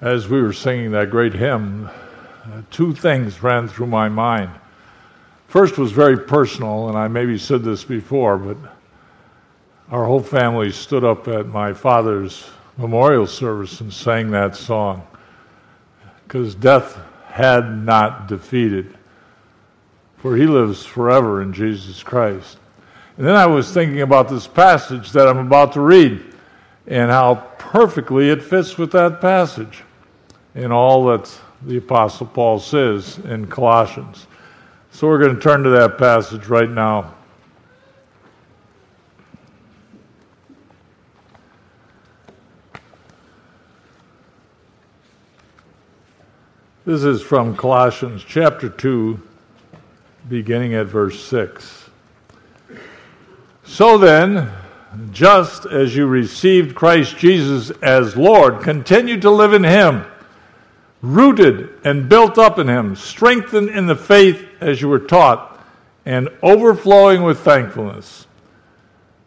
as we were singing that great hymn, uh, two things ran through my mind. First was very personal, and I maybe said this before, but our whole family stood up at my father's memorial service and sang that song because death had not defeated, for he lives forever in Jesus Christ. And then I was thinking about this passage that I'm about to read and how perfectly it fits with that passage in all that the Apostle Paul says in Colossians. So we're going to turn to that passage right now. This is from Colossians chapter 2, beginning at verse 6. So then, just as you received Christ Jesus as Lord, continue to live in Him, rooted and built up in Him, strengthened in the faith as you were taught, and overflowing with thankfulness.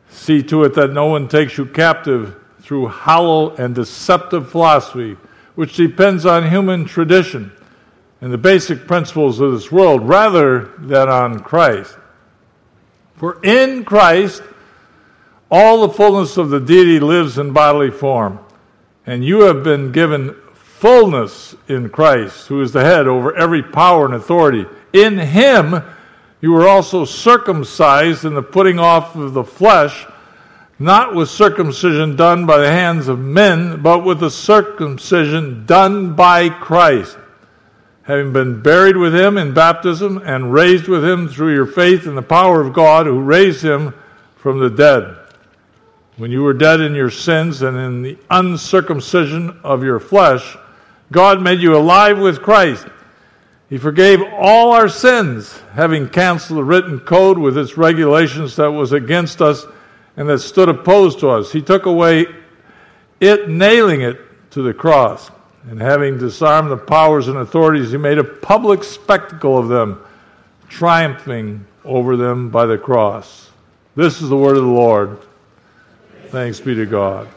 See to it that no one takes you captive through hollow and deceptive philosophy which depends on human tradition and the basic principles of this world rather than on Christ. For in Christ, all the fullness of the deity lives in bodily form, and you have been given fullness in Christ, who is the head over every power and authority. In him, you were also circumcised in the putting off of the flesh not with circumcision done by the hands of men, but with the circumcision done by Christ, having been buried with him in baptism and raised with him through your faith in the power of God who raised him from the dead. When you were dead in your sins and in the uncircumcision of your flesh, God made you alive with Christ. He forgave all our sins, having canceled the written code with its regulations that was against us and that stood opposed to us. He took away it, nailing it to the cross. And having disarmed the powers and authorities, he made a public spectacle of them, triumphing over them by the cross. This is the word of the Lord. Thanks be to God.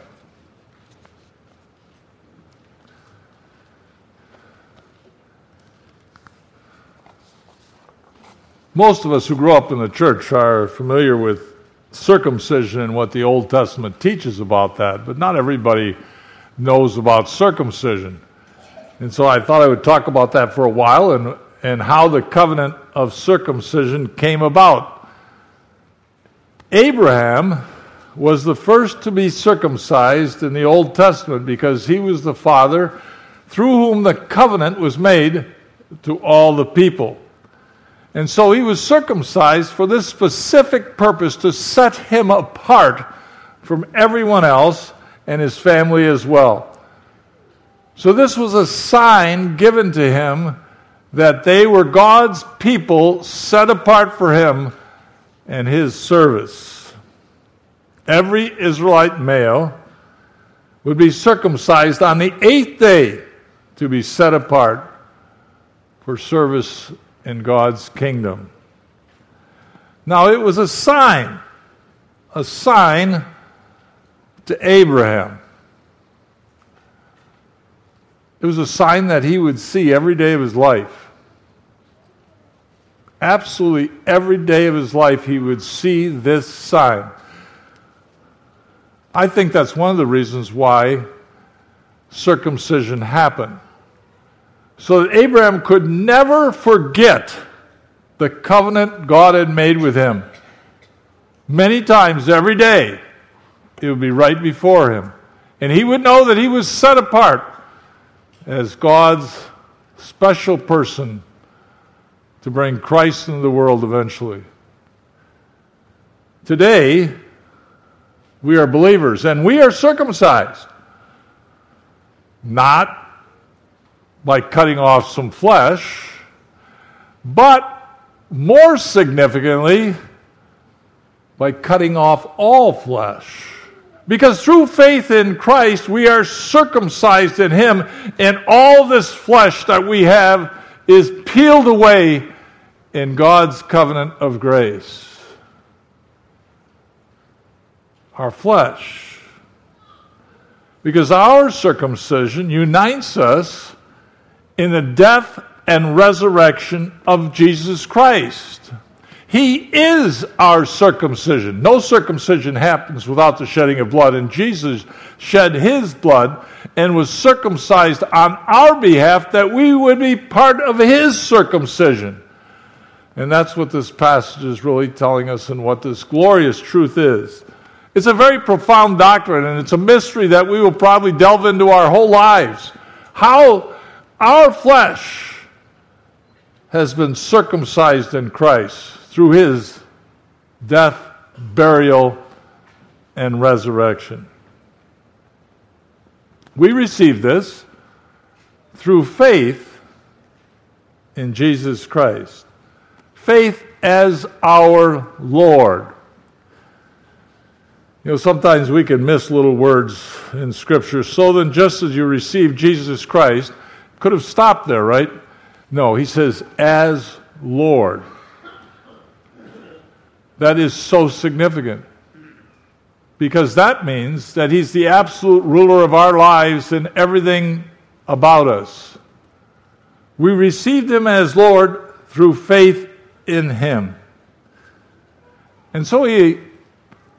Most of us who grew up in the church are familiar with circumcision and what the Old Testament teaches about that, but not everybody knows about circumcision. And so I thought I would talk about that for a while and, and how the covenant of circumcision came about. Abraham was the first to be circumcised in the Old Testament because he was the father through whom the covenant was made to all the people. And so he was circumcised for this specific purpose to set him apart from everyone else and his family as well. So this was a sign given to him that they were God's people set apart for him and his service. Every Israelite male would be circumcised on the eighth day to be set apart for service in God's kingdom. Now, it was a sign, a sign to Abraham. It was a sign that he would see every day of his life. Absolutely every day of his life, he would see this sign. I think that's one of the reasons why circumcision happened so that Abraham could never forget the covenant God had made with him. Many times every day, it would be right before him. And he would know that he was set apart as God's special person to bring Christ into the world eventually. Today, we are believers and we are circumcised. Not by cutting off some flesh, but more significantly, by cutting off all flesh. Because through faith in Christ, we are circumcised in Him, and all this flesh that we have is peeled away in God's covenant of grace. Our flesh. Because our circumcision unites us in the death and resurrection of Jesus Christ. He is our circumcision. No circumcision happens without the shedding of blood, and Jesus shed his blood and was circumcised on our behalf that we would be part of his circumcision. And that's what this passage is really telling us and what this glorious truth is. It's a very profound doctrine, and it's a mystery that we will probably delve into our whole lives. How our flesh has been circumcised in Christ through his death, burial, and resurrection. We receive this through faith in Jesus Christ. Faith as our Lord. You know, sometimes we can miss little words in Scripture. So then, just as you received Jesus Christ, could have stopped there, right? No, he says, as Lord. That is so significant because that means that he's the absolute ruler of our lives and everything about us. We received him as Lord through faith in him. And so he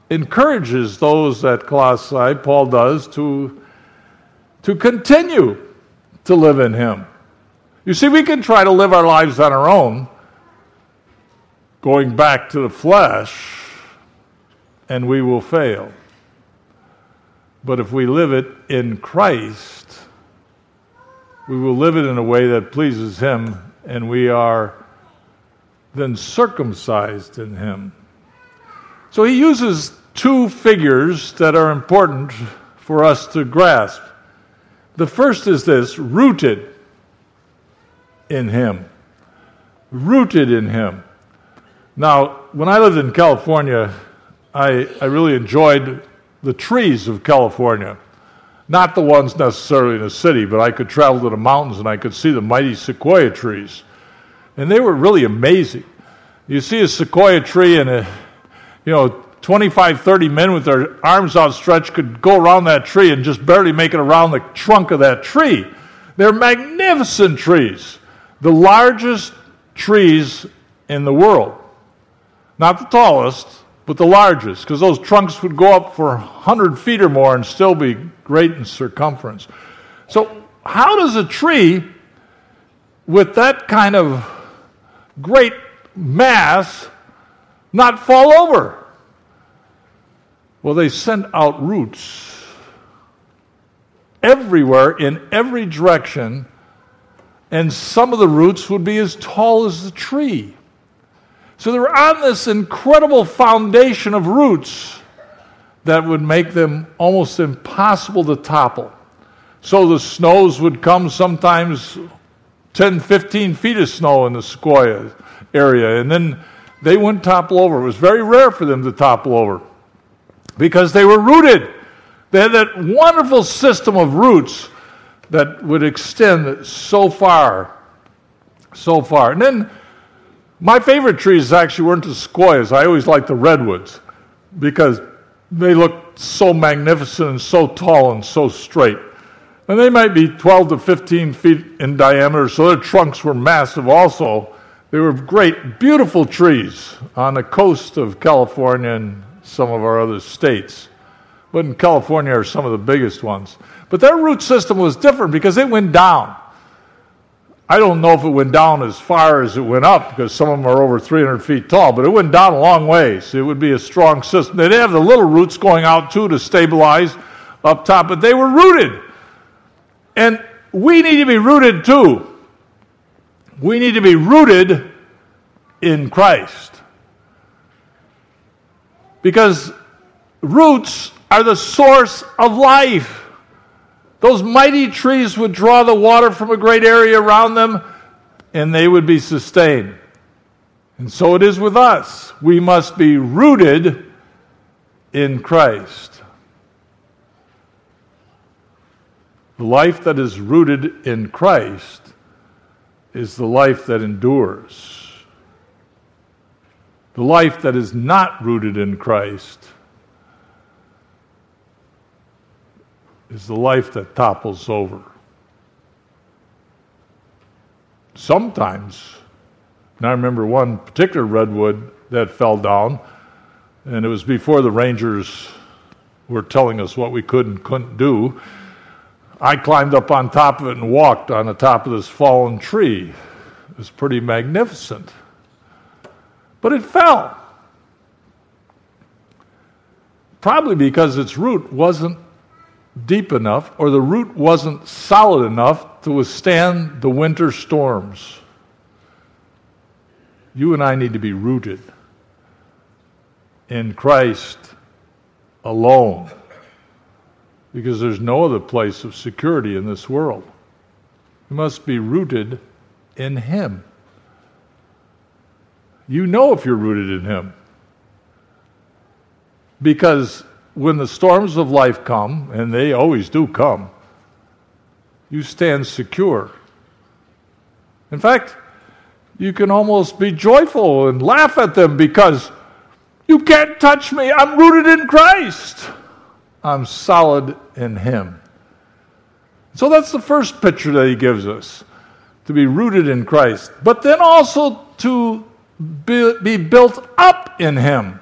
encourages those at Colossae, Paul does, to, to continue to live in Him. You see, we can try to live our lives on our own, going back to the flesh, and we will fail. But if we live it in Christ, we will live it in a way that pleases Him, and we are then circumcised in Him. So he uses two figures that are important for us to grasp. The first is this rooted in him. Rooted in him. Now, when I lived in California, I, I really enjoyed the trees of California. Not the ones necessarily in the city, but I could travel to the mountains and I could see the mighty sequoia trees. And they were really amazing. You see a sequoia tree and a, you know, 25, 30 men with their arms outstretched could go around that tree and just barely make it around the trunk of that tree. They're magnificent trees, the largest trees in the world. Not the tallest, but the largest, because those trunks would go up for 100 feet or more and still be great in circumference. So, how does a tree with that kind of great mass not fall over? Well, they sent out roots everywhere in every direction, and some of the roots would be as tall as the tree. So they were on this incredible foundation of roots that would make them almost impossible to topple. So the snows would come sometimes 10, 15 feet of snow in the sequoia area, and then they wouldn't topple over. It was very rare for them to topple over because they were rooted. They had that wonderful system of roots that would extend so far, so far. And then my favorite trees actually weren't the sequoias. I always liked the redwoods because they looked so magnificent and so tall and so straight. And they might be 12 to 15 feet in diameter, so their trunks were massive also. They were great, beautiful trees on the coast of California and some of our other states. But in California are some of the biggest ones. But their root system was different because it went down. I don't know if it went down as far as it went up because some of them are over 300 feet tall, but it went down a long ways. It would be a strong system. They'd have the little roots going out too to stabilize up top, but they were rooted. And we need to be rooted too. We need to be rooted in Christ. Because roots are the source of life. Those mighty trees would draw the water from a great area around them, and they would be sustained. And so it is with us. We must be rooted in Christ. The life that is rooted in Christ is the life that endures. The life that is not rooted in Christ is the life that topples over. Sometimes, and I remember one particular redwood that fell down, and it was before the rangers were telling us what we could and couldn't do. I climbed up on top of it and walked on the top of this fallen tree. It was pretty magnificent. But it fell. Probably because its root wasn't deep enough or the root wasn't solid enough to withstand the winter storms. You and I need to be rooted in Christ alone because there's no other place of security in this world. You must be rooted in Him. You know if you're rooted in Him. Because when the storms of life come, and they always do come, you stand secure. In fact, you can almost be joyful and laugh at them because you can't touch me. I'm rooted in Christ. I'm solid in Him. So that's the first picture that He gives us to be rooted in Christ, but then also to be built up in Him.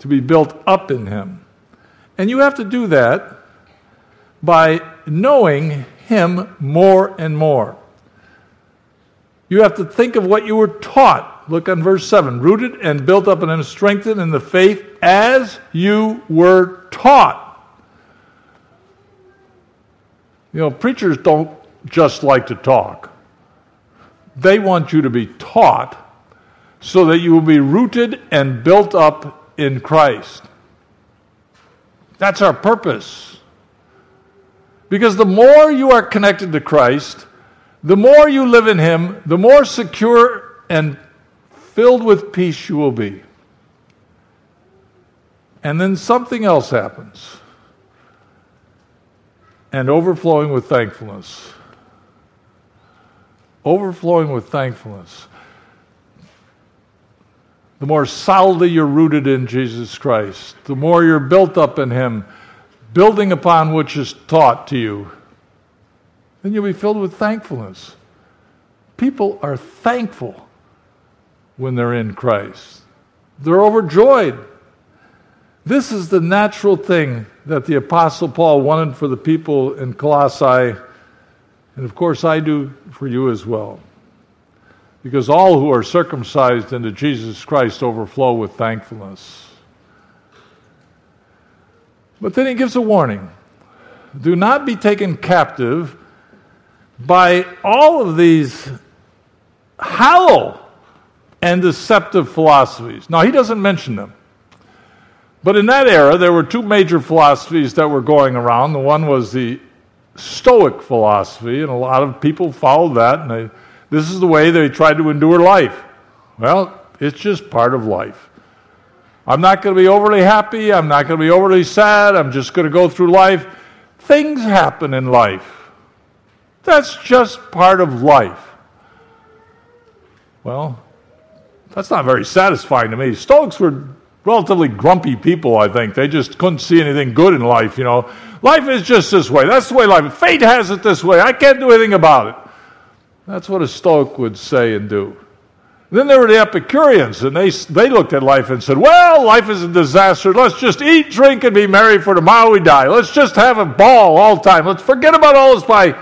To be built up in Him. And you have to do that by knowing Him more and more. You have to think of what you were taught. Look on verse 7 rooted and built up and strengthened in the faith as you were taught. You know, preachers don't just like to talk, they want you to be taught so that you will be rooted and built up in Christ. That's our purpose. Because the more you are connected to Christ, the more you live in Him, the more secure and filled with peace you will be. And then something else happens. And overflowing with thankfulness. Overflowing with thankfulness. The more solidly you're rooted in Jesus Christ, the more you're built up in Him, building upon which is taught to you, then you'll be filled with thankfulness. People are thankful when they're in Christ, they're overjoyed. This is the natural thing that the Apostle Paul wanted for the people in Colossae, and of course I do for you as well. Because all who are circumcised into Jesus Christ overflow with thankfulness. But then he gives a warning do not be taken captive by all of these hollow and deceptive philosophies. Now, he doesn't mention them. But in that era, there were two major philosophies that were going around. The one was the Stoic philosophy, and a lot of people followed that, and they, this is the way they tried to endure life. Well, it's just part of life. I'm not going to be overly happy. I'm not going to be overly sad. I'm just going to go through life. Things happen in life. That's just part of life. Well, that's not very satisfying to me. Stoics were relatively grumpy people, I think. They just couldn't see anything good in life, you know. Life is just this way. That's the way life Fate has it this way. I can't do anything about it. That's what a Stoic would say and do. Then there were the Epicureans, and they, they looked at life and said, Well, life is a disaster. Let's just eat, drink, and be merry, for tomorrow we die. Let's just have a ball all the time. Let's forget about all this by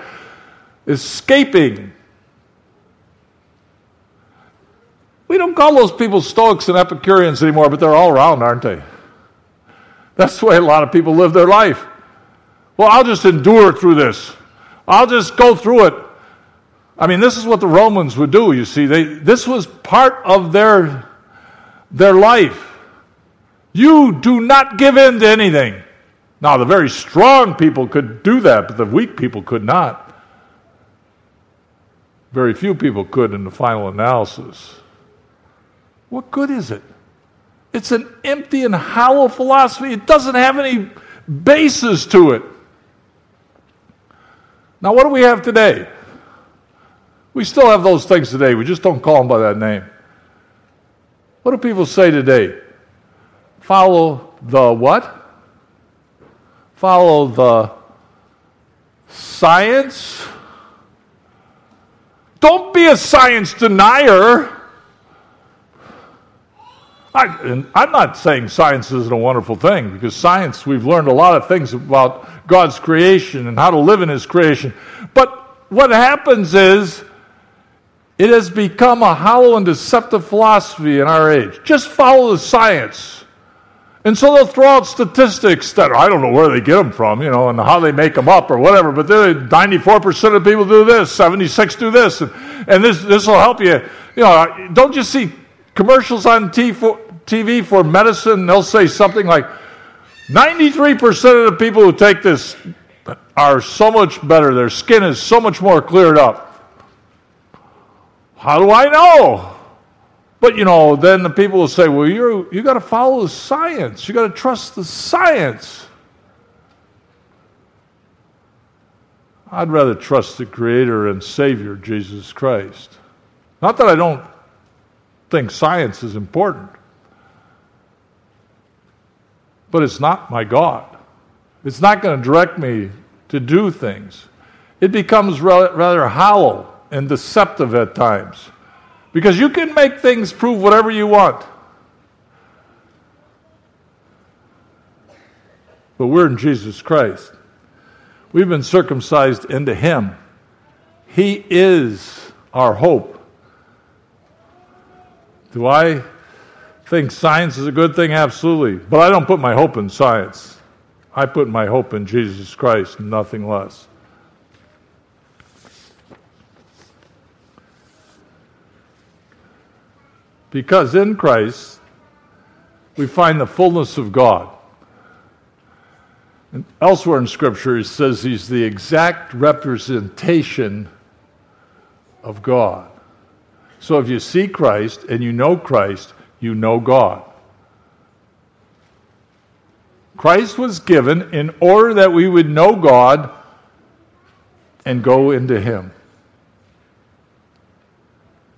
escaping. We don't call those people Stoics and Epicureans anymore, but they're all around, aren't they? That's the way a lot of people live their life. Well, I'll just endure through this. I'll just go through it. I mean, this is what the Romans would do, you see. They, this was part of their, their life. You do not give in to anything. Now, the very strong people could do that, but the weak people could not. Very few people could in the final analysis. What good is it? It's an empty and hollow philosophy. It doesn't have any basis to it. Now, what do we have today? We still have those things today. We just don't call them by that name. What do people say today? Follow the what? follow the science. Don't be a science denier. I, am not saying science isn't a wonderful thing because science, we've learned a lot of things about God's creation and how to live in His creation. But what happens is it has become a hollow and deceptive philosophy in our age. Just follow the science. And so they'll throw out statistics that I don't know where they get them from, you know, and how they make them up or whatever. But 94% of people do this, 76 do this, and, and this this will help you. You know, don't you see commercials on TV for medicine? They'll say something like, 93% of the people who take this are so much better. Their skin is so much more cleared up. How do I know? But you know, then the people will say, well, you you got to follow the science. You got to trust the science. I'd rather trust the Creator and Savior, Jesus Christ. Not that I don't think science is important, but it's not my God. It's not going to direct me to do things. It becomes rather hollow and deceptive at times because you can make things prove whatever you want. But we're in Jesus Christ. We've been circumcised into Him. He is our hope. Do I think science is a good thing? Absolutely. But I don't put my hope in science. I put my hope in Jesus Christ, nothing less. Because in Christ, we find the fullness of God. And elsewhere in Scripture, he says he's the exact representation of God. So if you see Christ and you know Christ, you know God. Christ was given in order that we would know God and go into Him.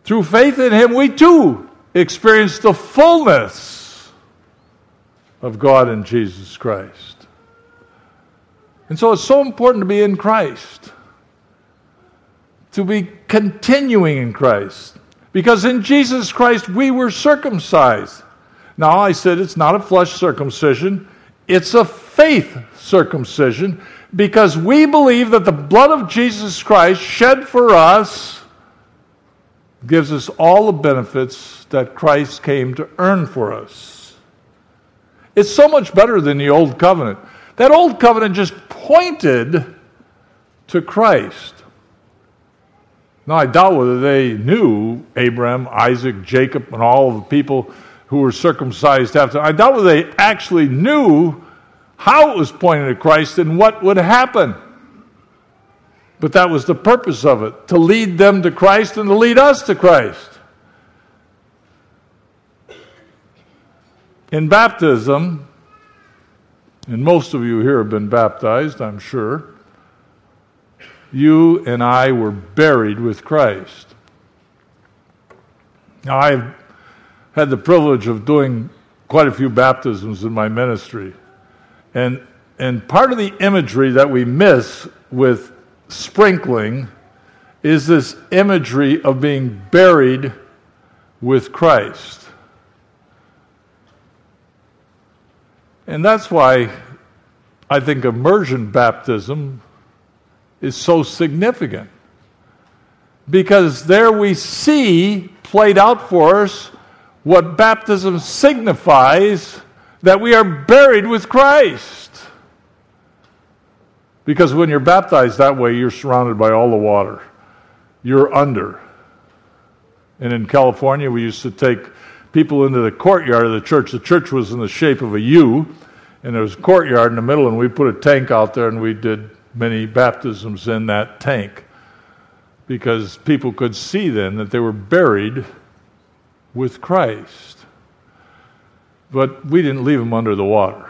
Through faith in Him, we too experience the fullness of God in Jesus Christ. And so it's so important to be in Christ, to be continuing in Christ. Because in Jesus Christ we were circumcised. Now I said it's not a flesh circumcision, it's a faith circumcision because we believe that the blood of Jesus Christ shed for us gives us all the benefits that Christ came to earn for us. It's so much better than the old covenant. That old covenant just pointed to Christ. Now, I doubt whether they knew Abraham, Isaac, Jacob, and all of the people who were circumcised after. I doubt whether they actually knew how it was pointing to Christ and what would happen. But that was the purpose of it to lead them to Christ and to lead us to Christ. In baptism, and most of you here have been baptized, I'm sure, you and I were buried with Christ. Now, I've had the privilege of doing quite a few baptisms in my ministry. And, and part of the imagery that we miss with sprinkling is this imagery of being buried with Christ. And that's why I think immersion baptism is so significant. Because there we see played out for us what baptism signifies that we are buried with Christ. Because when you're baptized that way, you're surrounded by all the water. You're under. And in California, we used to take people into the courtyard of the church. The church was in the shape of a U, and there was a courtyard in the middle, and we put a tank out there, and we did many baptisms in that tank because people could see then that they were buried with Christ. But we didn't leave them under the water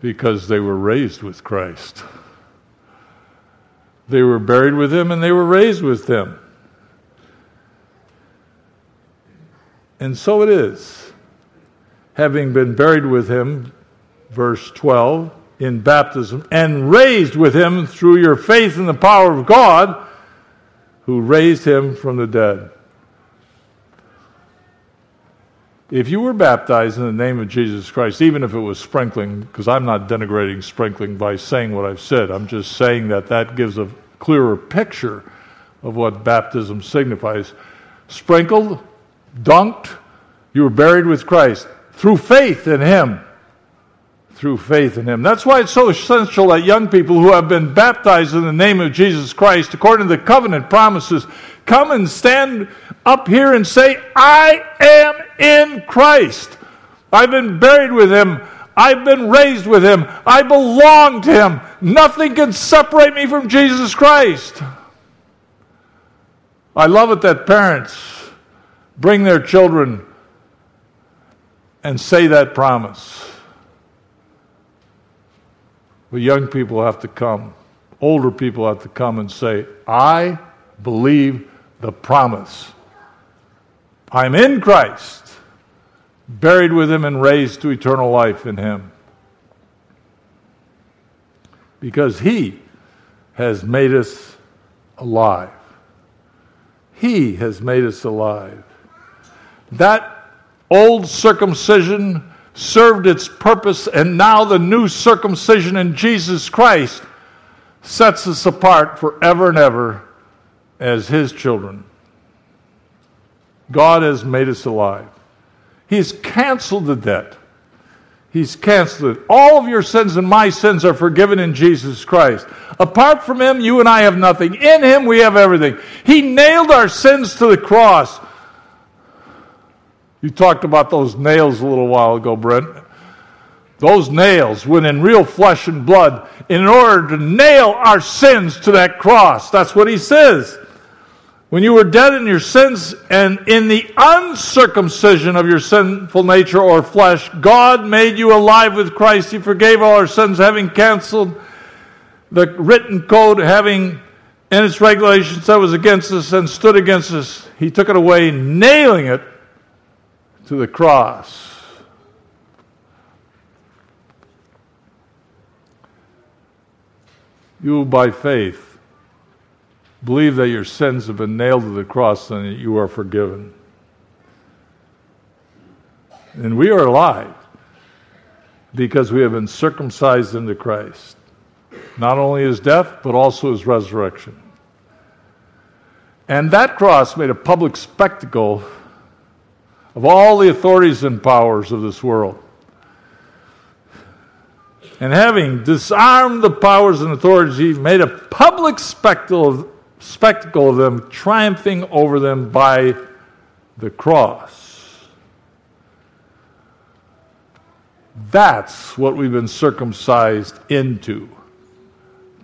because they were raised with Christ. They were buried with him and they were raised with him. And so it is. Having been buried with him, verse 12, in baptism, and raised with him through your faith in the power of God who raised him from the dead. If you were baptized in the name of Jesus Christ, even if it was sprinkling, because I'm not denigrating sprinkling by saying what I've said, I'm just saying that that gives a clearer picture of what baptism signifies. Sprinkled, dunked, you were buried with Christ through faith in Him. Through faith in Him. That's why it's so essential that young people who have been baptized in the name of Jesus Christ, according to the covenant promises, come and stand up here and say, I am in Christ. I've been buried with Him. I've been raised with Him. I belong to Him. Nothing can separate me from Jesus Christ. I love it that parents bring their children and say that promise. But young people have to come, older people have to come and say, I believe the promise. I'm in Christ, buried with Him and raised to eternal life in Him. Because He has made us alive. He has made us alive. That old circumcision served its purpose, and now the new circumcision in Jesus Christ sets us apart forever and ever as His children. God has made us alive. He's canceled the debt. He's canceled it. All of your sins and my sins are forgiven in Jesus Christ. Apart from Him, you and I have nothing. In Him, we have everything. He nailed our sins to the cross. You talked about those nails a little while ago, Brent. Those nails went in real flesh and blood in order to nail our sins to that cross. That's what He says. When you were dead in your sins and in the uncircumcision of your sinful nature or flesh, God made you alive with Christ. He forgave all our sins, having canceled the written code, having in its regulations that was against us and stood against us. He took it away, nailing it to the cross. You, by faith, Believe that your sins have been nailed to the cross and that you are forgiven. And we are alive because we have been circumcised into Christ. Not only his death, but also his resurrection. And that cross made a public spectacle of all the authorities and powers of this world. And having disarmed the powers and authorities, he made a public spectacle of, spectacle of them triumphing over them by the cross. That's what we've been circumcised into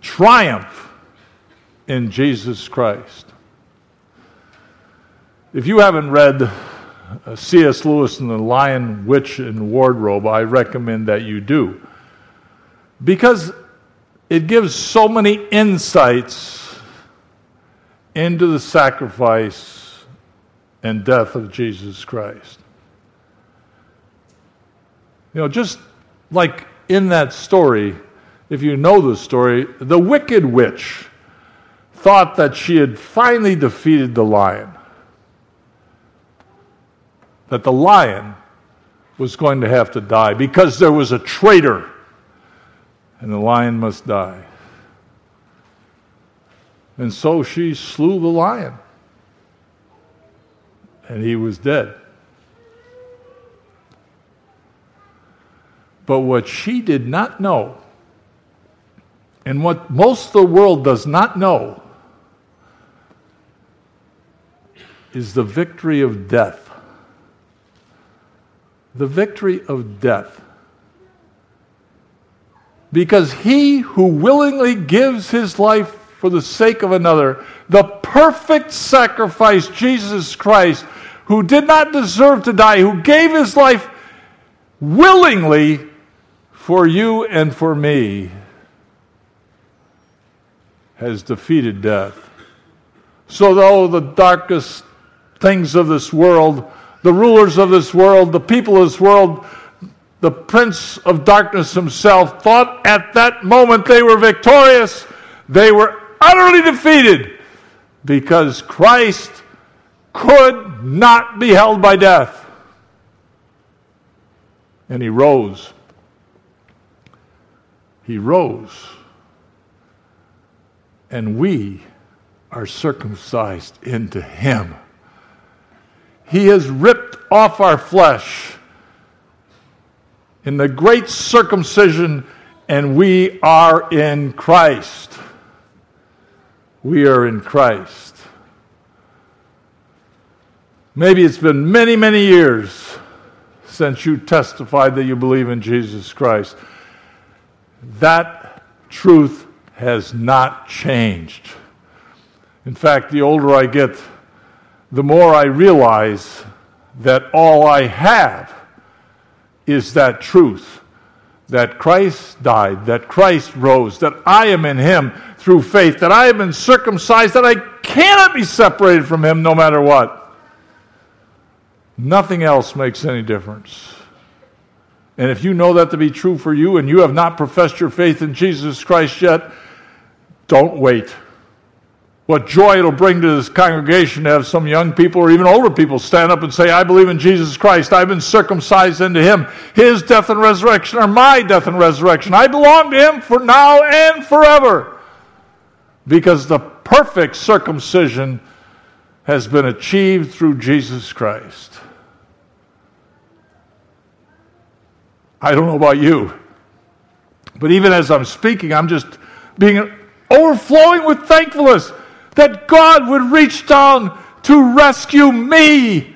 triumph in Jesus Christ. If you haven't read Uh, C.S. Lewis and the Lion, Witch, and Wardrobe, I recommend that you do. Because it gives so many insights into the sacrifice and death of Jesus Christ. You know, just like in that story, if you know the story, the wicked witch thought that she had finally defeated the lion. That the lion was going to have to die because there was a traitor and the lion must die. And so she slew the lion. And he was dead. But what she did not know, and what most of the world does not know, is the victory of death. The victory of death. Because he who willingly gives his life for the sake of another, the perfect sacrifice, Jesus Christ, who did not deserve to die, who gave his life willingly for you and for me, has defeated death. So, though the darkest things of this world, the rulers of this world, the people of this world, the prince of darkness himself, thought at that moment they were victorious. They were utterly defeated because Christ could not be held by death. And he rose. He rose. And we are circumcised into him. He has ripped off our flesh in the great circumcision, and we are in Christ. We are in Christ. Maybe it's been many, many years since you testified that you believe in Jesus Christ. That truth has not changed. In fact, the older I get, the more I realize that all I have is that truth that Christ died, that Christ rose, that I am in Him through faith, that I have been circumcised, that I cannot be separated from Him no matter what. Nothing else makes any difference. And if you know that to be true for you and you have not professed your faith in Jesus Christ yet, don't wait. What joy it'll bring to this congregation to have some young people or even older people stand up and say, I believe in Jesus Christ. I've been circumcised into Him. His death and resurrection are my death and resurrection. I belong to Him for now and forever. Because the perfect circumcision has been achieved through Jesus Christ. I don't know about you, but even as I'm speaking, I'm just being overflowing with thankfulness that God would reach down to rescue me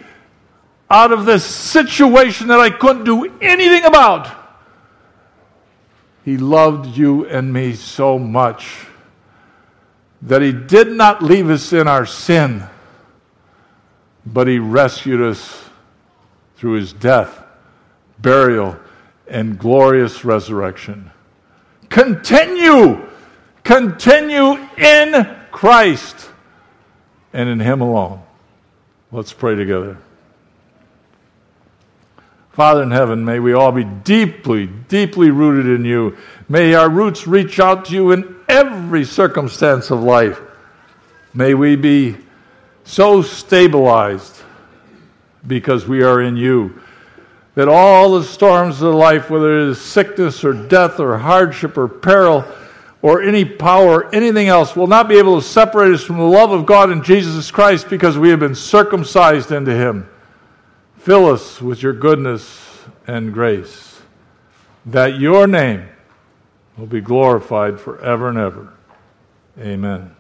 out of this situation that I couldn't do anything about. He loved you and me so much that He did not leave us in our sin, but He rescued us through His death, burial, and glorious resurrection. Continue, continue in Christ and in Him alone. Let's pray together. Father in heaven, may we all be deeply, deeply rooted in you. May our roots reach out to you in every circumstance of life. May we be so stabilized because we are in you that all the storms of life, whether it is sickness or death or hardship or peril, or any power or anything else will not be able to separate us from the love of God in Jesus Christ because we have been circumcised into Him. Fill us with your goodness and grace, that your name will be glorified forever and ever. Amen.